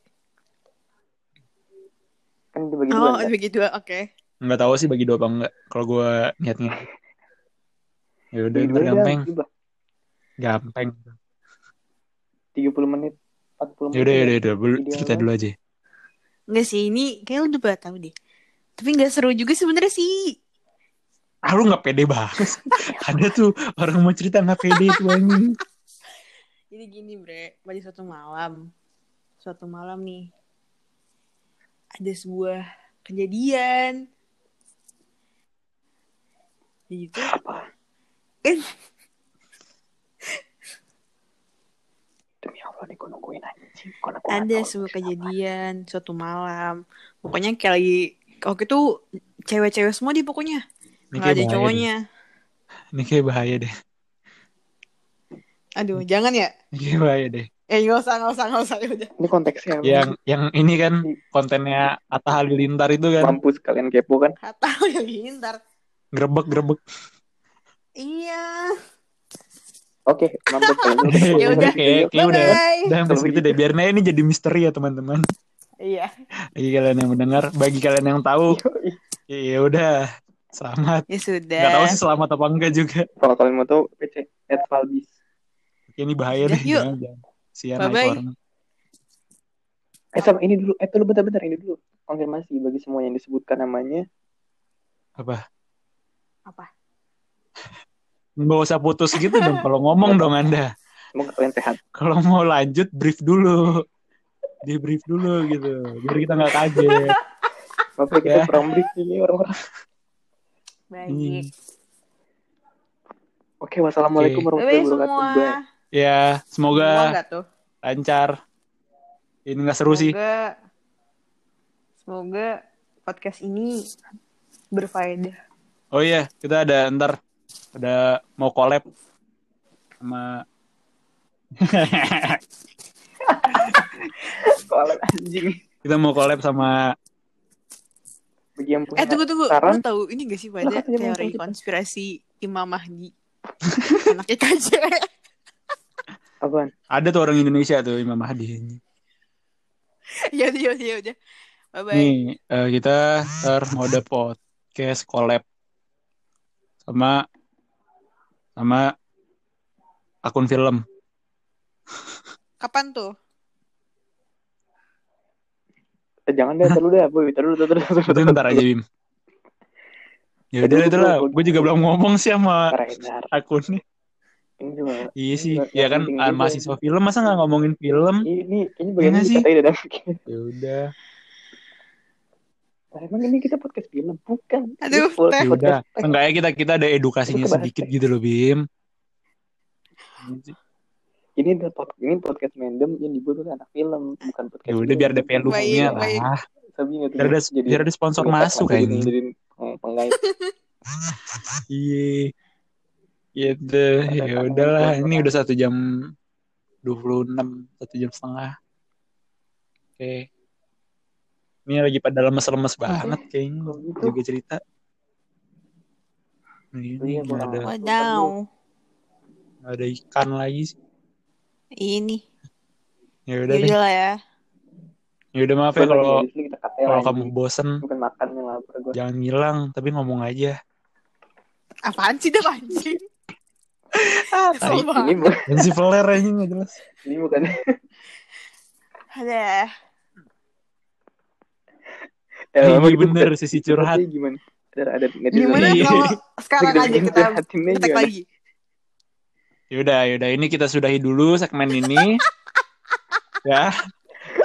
kan dibagi dua. Oh, kan? begitu. Oke. nggak tahu sih bagi dua apa enggak kalau gue niatnya ya udah Bagi ntar dua dah, gampang gampang 30 menit, 40 menit. ya udah ya udah ya udah Bel- Ideal cerita dulu aja Enggak sih, ini kayak lu udah tahu deh. Tapi gak seru juga sebenarnya sih. Ah lu nggak pede banget ada tuh orang mau cerita nggak pede tuh anjing Jadi gini bre, pada suatu malam, suatu malam nih, ada sebuah kejadian. Jadi tuh, Apa? kan Demi Allah nih gue nungguin anjing. Ada sebuah kejadian suatu malam. Pokoknya kayak lagi, waktu itu cewek-cewek semua di pokoknya. Ini Nggak kayak ada bahaya deh. cowoknya. ini kayak bahaya deh Aduh, jangan ya. ini kayak bahaya deh Eh, gak usah, gak usah, gak usah. Ya udah. Ini konteksnya apa? yang yang ini kan kontennya Atta Halilintar itu kan Mampus kalian kepo kan? Kata yang ini ntar. grebek grebek Iya. Oke, mampus kalian. Ya udah. kayak kayak udah udah sampai segitu deh biar ini jadi misteri ya teman-teman Iya. bagi kalian yang mendengar bagi kalian yang tahu ya udah selamat Ya sudah. nggak tahu sih selamat apa enggak juga Kalau kalian mau tahu, PC at Falbis. Oke, ini bahaya deh yuk. jangan, jangan. Sian orang. Eh sama ini dulu, eh dulu bentar-bentar ini dulu. Konfirmasi bagi semua yang disebutkan namanya. apa Apa? nggak usah putus gitu dong kalau ngomong dong anda Semoga kalian sehat. kalau mau lanjut brief dulu di brief dulu gitu biar kita nggak kaget Maaf ya kita Ya. kurang brief nih orang-orang. Baik. Oke, wassalamualaikum Oke. Bye-bye warahmatullahi wabarakatuh. semua. Ya semoga lancar ini nggak seru sih Semoga, semoga podcast ini berfaedah. oh iya kita ada ntar ada mau collab sama Kalau anjing. kita mau collab sama yang punya Eh tunggu tunggu, saran, lu tahu ini gak sih pada teori konspirasi Imam Mahdi? Anaknya KJ. apaan? ada tuh orang Indonesia tuh Imam Mahdi ya udah ya udah ya udah. Bye bye. nih eh, kita mau ada podcast collab sama sama akun film Kapan tuh? Eh, jangan deh, terus deh, boy. Terus, terus, terus, itu ntar aja Bim ya udah itu lah gue juga belum ngomong sih sama akunnya ini juga. iya sih ya kan juga. mahasiswa film masa nggak ngomongin film Ini, ini Iya ini sih? ya udah Nah, emang ini kita podcast film, bukan? Aduh, teh. ya udah teh. enggaknya kita kita ada edukasinya sedikit gitu loh Bim Ini adalah pod- ini podcast random yang dibuat oleh anak film, bukan podcast. ya udah biar ada baik. lah Sabi nggak tuh, biar ada jadi- biar ada sponsor masuk jadi- kayaknya jadi peng- pengait. iya gitu ya udahlah ini udah satu jam 26 satu jam setengah. Oke. Ini lagi pada lemes-lemes banget kayaknya gitu. juga cerita. Ini Iya, nggak kurang. ada ada ikan lagi sih. Ini. Ya udah Ya deh. lah ya. Ya udah maaf ya kalau kata kalau kamu bosen bukan makan yang lapar gue. jangan ngilang tapi ngomong aja. Apaan sih dah anjing? Ah. Ini bukan si Flair aja nggak jelas. ini bukan Ada. ya, Iya lama gitu bener sisi curhat. Gimana? Ada ada netizen Gimana kalau sekarang aja kita gimana? lagi? Yaudah, yaudah ini kita sudahi dulu segmen ini. ya.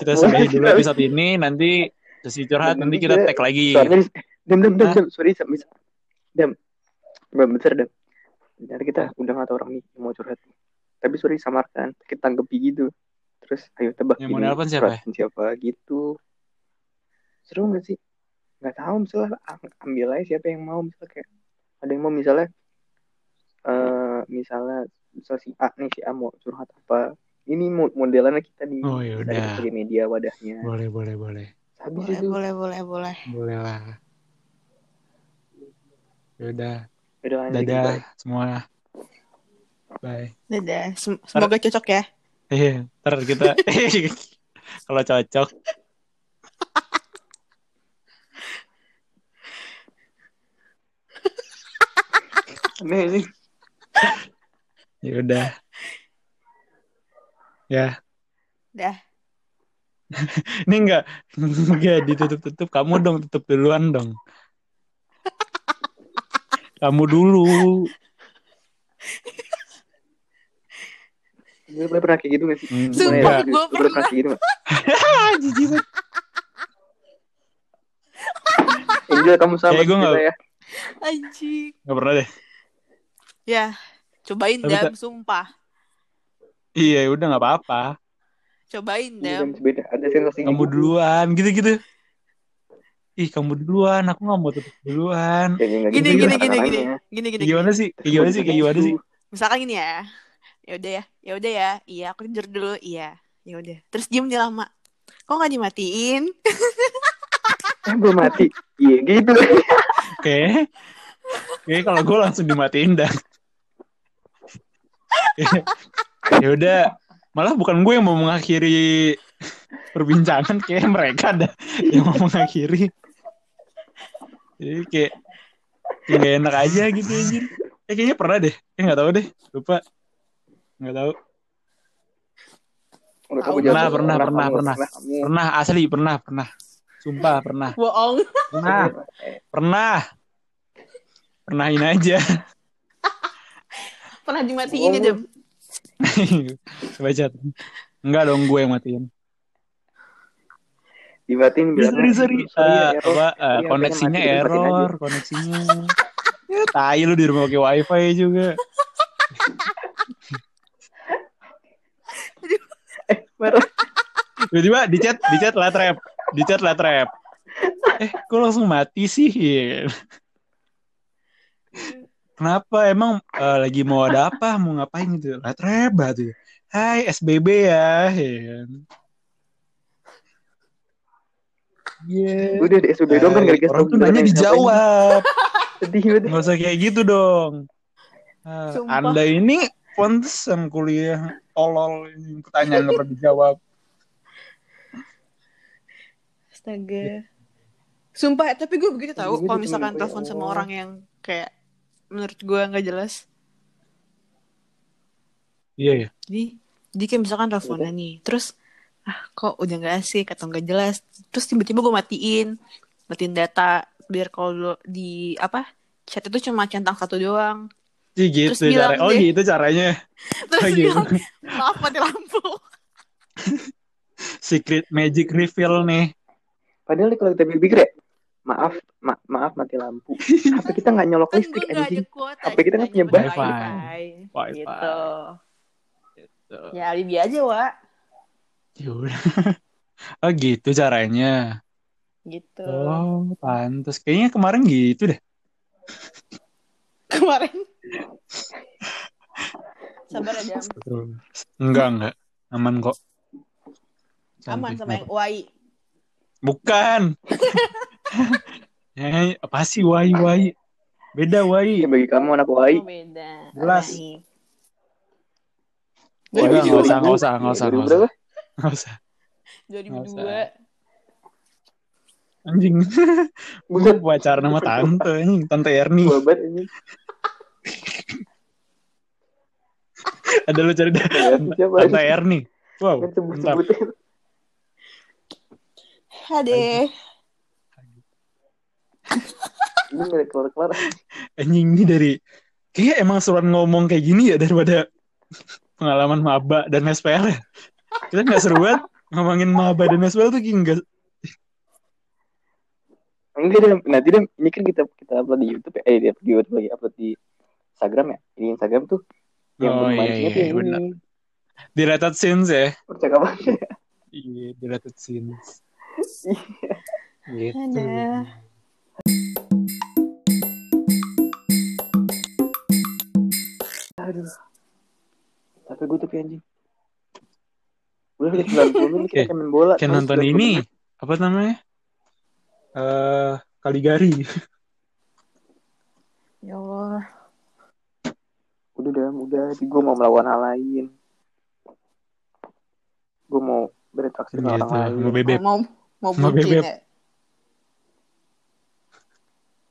Kita sudahi dulu episode ini nanti sesi curhat nanti kita tag lagi. Soalnya dam dam Hah? dam sorry bisa dam besar dam. Ternyata kita udah nggak tahu orang nih mau curhat. Tapi sorry samarkan kita tanggepi gitu. Terus ayo tebak Yang mau ini nelpon siapa? siapa gitu. Seru nggak sih? Nggak tahu misalnya am- ambil aja siapa yang mau misalnya kayak ada yang mau misalnya eh misalnya misal si A nih si A mau curhat apa ini mo- modelannya kita di Oh, ya sebagai media wadahnya Boleh, boleh, boleh. habis Boleh, itu boleh, boleh, boleh. Boleh lah. Yaudah, udah lanjut dadah bye. semua. Bye. Dadah. Sem- Semoga cocok ya. Eh, ntar kita kalau cocok aneh ini ya udah. Ya, Dah. ini enggak enggak ditutup-tutup. Kamu dong tutup duluan dong. Kamu dulu. Gue pernah kayak gitu gak sih? Hmm, Sumpah, gua Lu pernah pernah. kayak gitu gak? Jijik banget. Angel kamu sama gua kita nggak- ya. Anjing. Nggak pernah deh. Ya, cobain Tapi dam, sumpah. Iya, udah nggak apa-apa. Cobain Ini dam. beda. Ada sensasi Kamu gitu. duluan, gitu-gitu. Ih, kamu duluan. Aku nggak mau tutup duluan. Gini, gini, ya, gini, gini, gini, gini. Kayak gimana sih? Kayak gimana sih? Kayak gimana sih? Misalkan gini ya. Ya udah ya, ya udah ya. Iya, aku tidur dulu. Iya, ya udah. Terus diem nih lama. Kok nggak dimatiin? Eh belum mati. Iya gitu. Oke. Oke, kalau gue langsung dimatiin dah. Ya udah, malah bukan gue yang mau mengakhiri perbincangan, kayak mereka ada yang mau mengakhiri. Jadi kayak kayak nggak enak aja gitu anjir. Eh kayaknya pernah deh. Eh nggak tahu deh, lupa. Nggak tahu. Udah. Pernah, pernah, pernah, pernah. kamu. Pernah asli, pernah, pernah. Sumpah pernah. Bohong. Pernah, pernah. Pernahin aja. Pernah dimatiin ya dam. Baca. Enggak dong gue yang matiin. Dibatin Ya, bilang. sorry, sorry. ya, Eh, error. apa, eh, Sorry, koneksinya mati, dimatiin error, koneksinya. Ya, tai lu di rumah pakai wifi juga. Marah. Tiba-tiba di chat, di chat lah trap. Di chat lah trap. Eh, kok langsung mati sih? Kenapa? Emang eh, lagi mau ada apa? Mau ngapain gitu? Lah trap banget. Hai SBB ya. Iya. Iya. Udah di SBB dong kan gak dikasih Orang tuh nanya dijawab. Sedih banget. Nggak usah kayak gitu dong. Ah, Sumpah. anda ini pantesan kuliah tolol ini pertanyaan nggak pernah dijawab. Astaga. Sumpah, tapi gue begitu tahu kalau tuh misalkan gue, telepon ya sama orang yang kayak menurut gue nggak jelas. Iya ya. Jadi, jadi kayak misalkan teleponnya nih, terus ah kok udah nggak asik atau nggak jelas, terus tiba-tiba gue matiin, matiin data biar kalau di apa chat itu cuma centang satu doang. Iya gitu Terus bilang cara. Oh deh. gitu caranya. Terus Oh, gitu. bilang maaf mati lampu. Secret magic reveal nih. Padahal kalau kita pikir ya, maaf, ma maaf mati lampu. HP kita nggak nyolok Kan listrik nggak ada anjing. HP kita kan punya wifi. wifi. Gitu. Gitu. Ya alibi aja, Wak. Yaudah. Oh gitu caranya. Gitu. Oh pantas. Kayaknya kemarin gitu deh. Kemarin. Sabar aja. Enggak enggak. Aman kok. Aman Cantik. sama yang UAI. Bukan. Eh, apa sih wai wai? Beda wai. Ya, bagi kamu anak Oh, UAI. beda. Jelas. Udah, nggak usah, 2000. nggak usah, nggak usah, 2000 nggak berapa? Nggak usah. 2002. Anjing. Gue Buset. pacaran sama tante anjing, tante Erni. Ini. Ada lu cari? Tante Erni. Wow. Kan Bentar. sebut-sebutin. Hade. Ini nggak keluar-keluar. Anjing ini dari kayak emang seruan ngomong kayak gini ya daripada pengalaman maba dan SPL ya. Kita nggak seru banget ngomongin maba dan SPL tuh kayak nggak Enggak deh, nanti deh, ini kan kita kita upload di YouTube ya, eh di di YouTube lagi upload di Instagram ya. Di Instagram tuh yang Oh, iya, tuh iya, yang benar. ini. di rated scenes ya. Percakapan. Iya, di rated scenes. Gitu. Ada. Aduh. Tapi gue tuh kayak anjing. Udah udah 90 menit kita Eh, kayak main bola. Kayak nonton 90 ini menit. apa namanya? Eh Kaligari. Ya Allah. Udah udah udah. Gue mau melawan hal lain. Gue mau berinteraksi dengan Gitu. orang lain. Mau bebek. Mau mau Mau bebek. ya?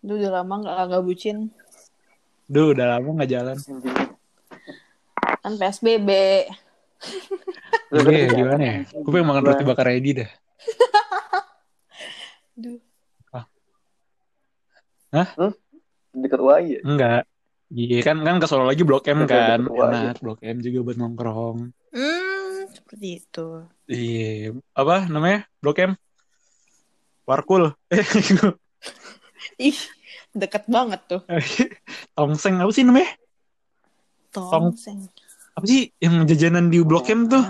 Duh, udah lama gak kagak bucin. Duh, udah lama nggak jalan. Kan PSBB. Udah gimana ya? apa? Gue pengen makan roti bakar Edi dah. Duh. Dekat UAI ya? Enggak. Iya kan kan ke Solo lagi Blok M Oke, kan. Enak Blok M juga buat nongkrong. Hmm, seperti itu. Iya, apa namanya? Blok M. Warkul. Ih, deket banget tuh. Tongseng apa sih namanya? Tongseng. Apa sih yang jajanan di Blok M tuh?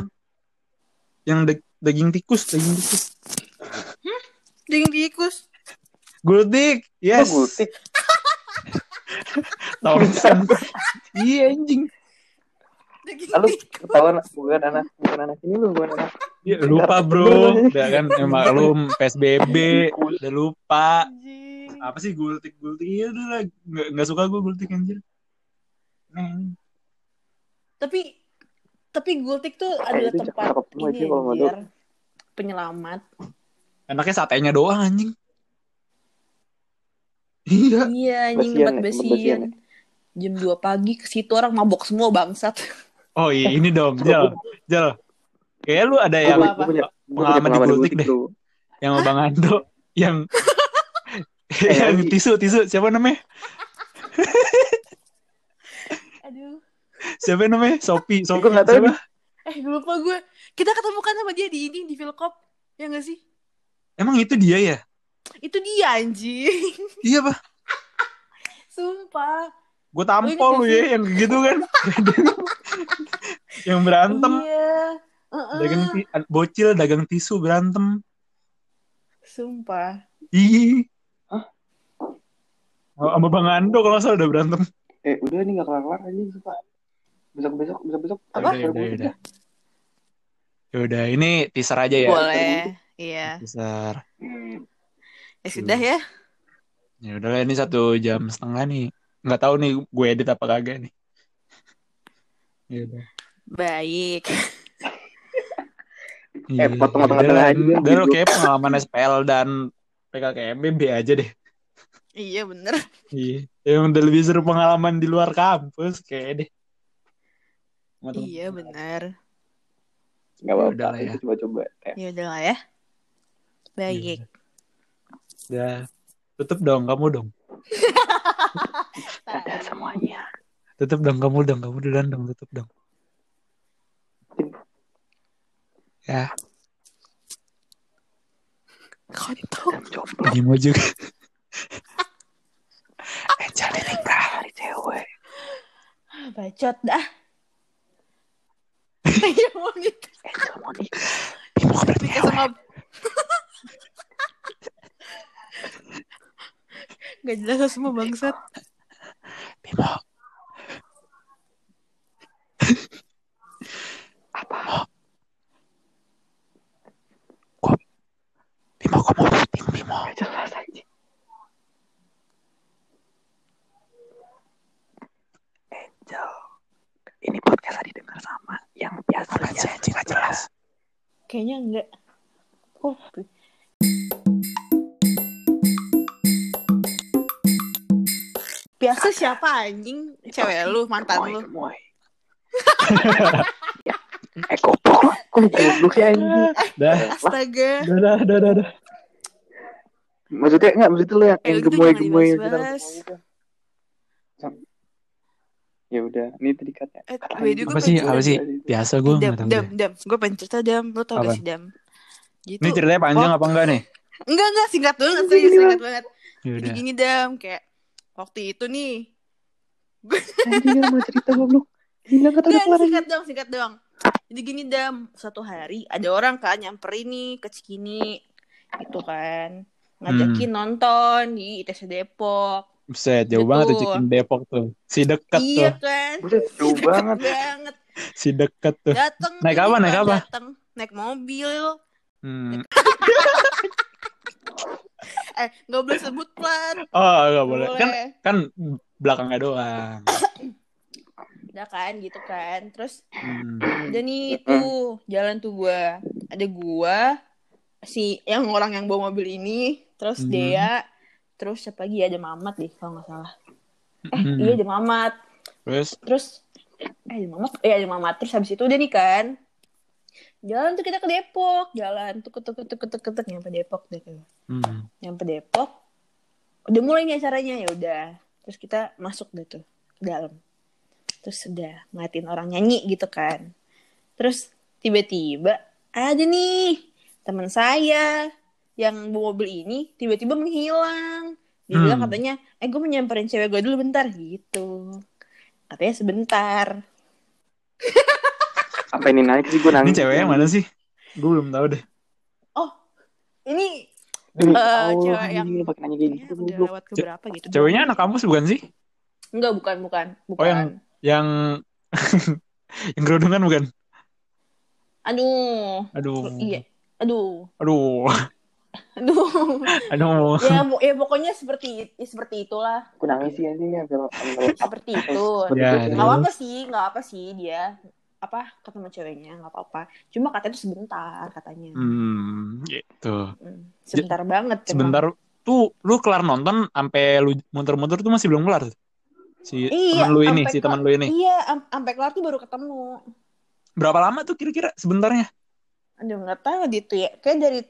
Yang da- daging tikus, daging tikus. Daging tikus. Gultik. Oh, Yes. gultik. Tongseng. Iya anjing. Daging Lalu ketahuan bukan anak bukan anak ini lu bukan anak Ya, lupa bro. Udah kan ya, maklum PSBB. Udah lupa. Anjing. Apa sih gultik gultik iya udah lah. Nggak, nggak suka gue gultik anjir. Nah, Tapi tapi Gultik tuh adalah tempat ini anjir. Penyelamat. enaknya satenya doang anjing. Iya. Iya, anjing tempat basian ya. Jam 2 pagi ke situ orang mabok semua bangsat. Oh iya ini dong, Jel. Jel. Kayaknya lu ada yang punya gue pengalaman di gultik deh. yang Bang Ando yang yang tisu tisu siapa namanya? Aduh. Siapa namanya? Sopi, Sopi. Gue nggak tahu siapa? Eh, lupa gue. Kita ketemu kan sama dia di ini di Vilkop. Ya gak sih? Emang itu dia ya? Itu dia anjing. Iya, Pak. Sumpah. Gue tampol lu ya yang gitu kan. yang berantem Iya. Heeh. dagang ti- bocil dagang tisu berantem. Sumpah. Ih. Hah? Oh, sama Bang Ando kalau nggak salah udah berantem. Eh udah nih gak kelar-kelar aja sumpah. Besok besok besok besok. Apa? Ya udah, ya udah. Ya udah, ini teaser aja ya. Boleh. Iya. Teaser. Ya sudah ya. Ya udah ini satu jam setengah nih. Nggak tahu nih gue edit apa kagak nih. Ya udah. Baik. Iya, potong-potongan udah tengah lah. aja Udah gitu. kayak pengalaman SPL dan PKKMB B aja deh. Iya bener. Iya. Yang udah lebih seru pengalaman di luar kampus kayak deh. Sama temen- Iya bener. Gak apa-apa. Udah lah ya. Coba-coba. Eh, Ya udah lah ya. Baik. Udah. Tutup dong kamu dong. Dadah semuanya. Tutup dong kamu dong. Kamu duluan dong tutup dong. Ya, Kontol. Lagi mau juga. eh, jangan nikah. dari cewek. Bacot dah. Iya mau nikah. Angel mau gitu. nikah. Bimo kan berarti sama Gak jelas semua bangsat. Bimo. Apa? Kok? Bimo, kok mau syuting, Bimo? Gak jelas aja. Angel. Ini podcast tadi dengar sama Apaan sih anjing gak jelas. Kayaknya enggak. Oh. Biasa siapa anjing? Cewek lu, mantan lu. Gemoy. ya. Eh goblok. Kok goblok sih anjing? Dah, Astaga. dah, dah, dah. Maksudnya enggak maksudnya lu yang Eh, yang itu gemoy-gemoy jangan gitu. Ya udah, ini tadi kata. Eh, Apa gue sih, apa sih? Biasa gue Dam, dam, dam. Gue pengen cerita, dam. Lo tau gak sih, dam? Gitu. Ini ceritanya panjang apa enggak nih? Enggak, enggak. Singkat banget, gini, Singkat banget. Jadi Yaudah. gini, dam. Kayak waktu itu nih. Anjing mau cerita goblok. Gila kata udah kelar. singkat doang, singkat doang. Jadi gini, dam. Suatu hari ada orang kan nyamperin nih ke Cikini. Gitu kan. Ngajakin Hmm. nonton di ITC Depok. Buset, jauh Gitu. banget tuh Cikin Depok tuh. Si deket iya tuh. kan. Buset, jauh banget. banget. Si deket tuh. Dateng. Naik tuh apa, dia naik kan, apa? Dateng. Naik mobil. Hmm. Eh, gak boleh sebut plat. Oh, enggak boleh. Kan Boleh. kan belakangnya doang. Udah kan, gitu kan. Terus Hmm. udah nih tuh jalan tuh gua ada gua si yang orang yang bawa mobil ini terus Hmm. Dea terus siapa lagi? Ada Mamat deh kalau nggak salah. Eh Hmm. iya ada Mamat. Terus? Terus eh ada Mamat. Eh ada Mamat. Terus habis itu udah nih kan? Jalan tuh kita ke Depok. Jalan tuh ketuk ketuk ketuk ketuk. Nyampe Depok deh tuh. hmm. nyampe Depok. Udah mulai nih acaranya ya udah. Terus kita masuk deh tuh ke dalam. Terus udah ngeliatin orang nyanyi gitu kan. Terus tiba-tiba ada nih teman saya yang bawa mobil ini tiba-tiba menghilang dia Hmm. bilang katanya eh gue mau nyamperin cewek gue dulu bentar gitu katanya sebentar Apa ini naik sih gue Ini nangis. ceweknya mana sih? Gue belum tahu deh. oh ini Demi Eh, Allah, cewek yang pakai nanya kayak kayaknya gitu udah goblok. lewat ke Ce- berapa gitu Ceweknya anak kampus bukan sih? enggak bukan bukan bukan Oh, yang- Yang yang kerudungan bukan? aduh Aduh. iya aduh Aduh. Aduh Aduh. ya, ya pokoknya seperti ya, seperti itulah Gue nangis sih anjing ya. Seperti itu Ya, nggak apa apa sih nggak apa sih dia apa ketemu ceweknya nggak apa apa cuma katanya tuh sebentar katanya Hmm, gitu. Hmm, sebentar banget emang. Sebentar tuh lu kelar nonton sampai lu muter-muter tuh masih belum kelar. tuh? Si Iya, teman lu ini, si teman lu ini. iya am- sampai kelar tuh baru ketemu Berapa lama tuh kira-kira sebentarnya? aduh nggak tahu gitu ya kayak dari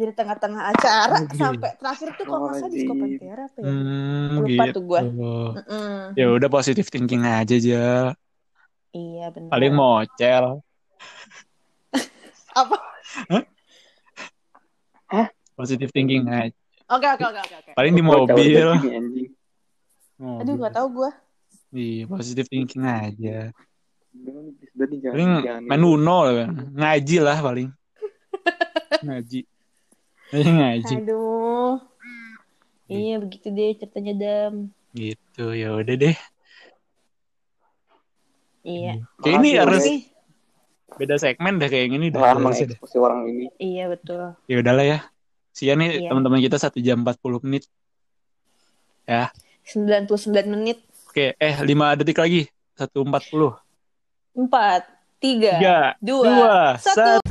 dari tengah-tengah acara Oh, gitu. sampai terakhir tuh kalau nggak salah di Astagfirullahaladzim. Pantera apa ya Hmm, Lupa gitu. tuh gua. Oh. Mm-mm. Ya udah positif thinking aja aja. iya benar Paling mocel. apa Positif thinking aja. oke oke oke oke Paling di mobil. aduh nggak tahu gue Iya, positif thinking aja. Paling main. Uno lah, ngaji lah paling. ngaji. Paling ngaji. aduh iya begitu deh ceritanya dam Gitu, ya udah deh. iya Kayak ini harus guys. beda segmen dah kayak gini dah. Mengeksekusi orang ini. iya betul Ya udahlah ya. Sia nih Iya. teman-teman kita 1 jam 40 menit. 99 menit Oke, eh 5 detik lagi. 1.40. empat tiga Tiga, dua, dua, satu. satu.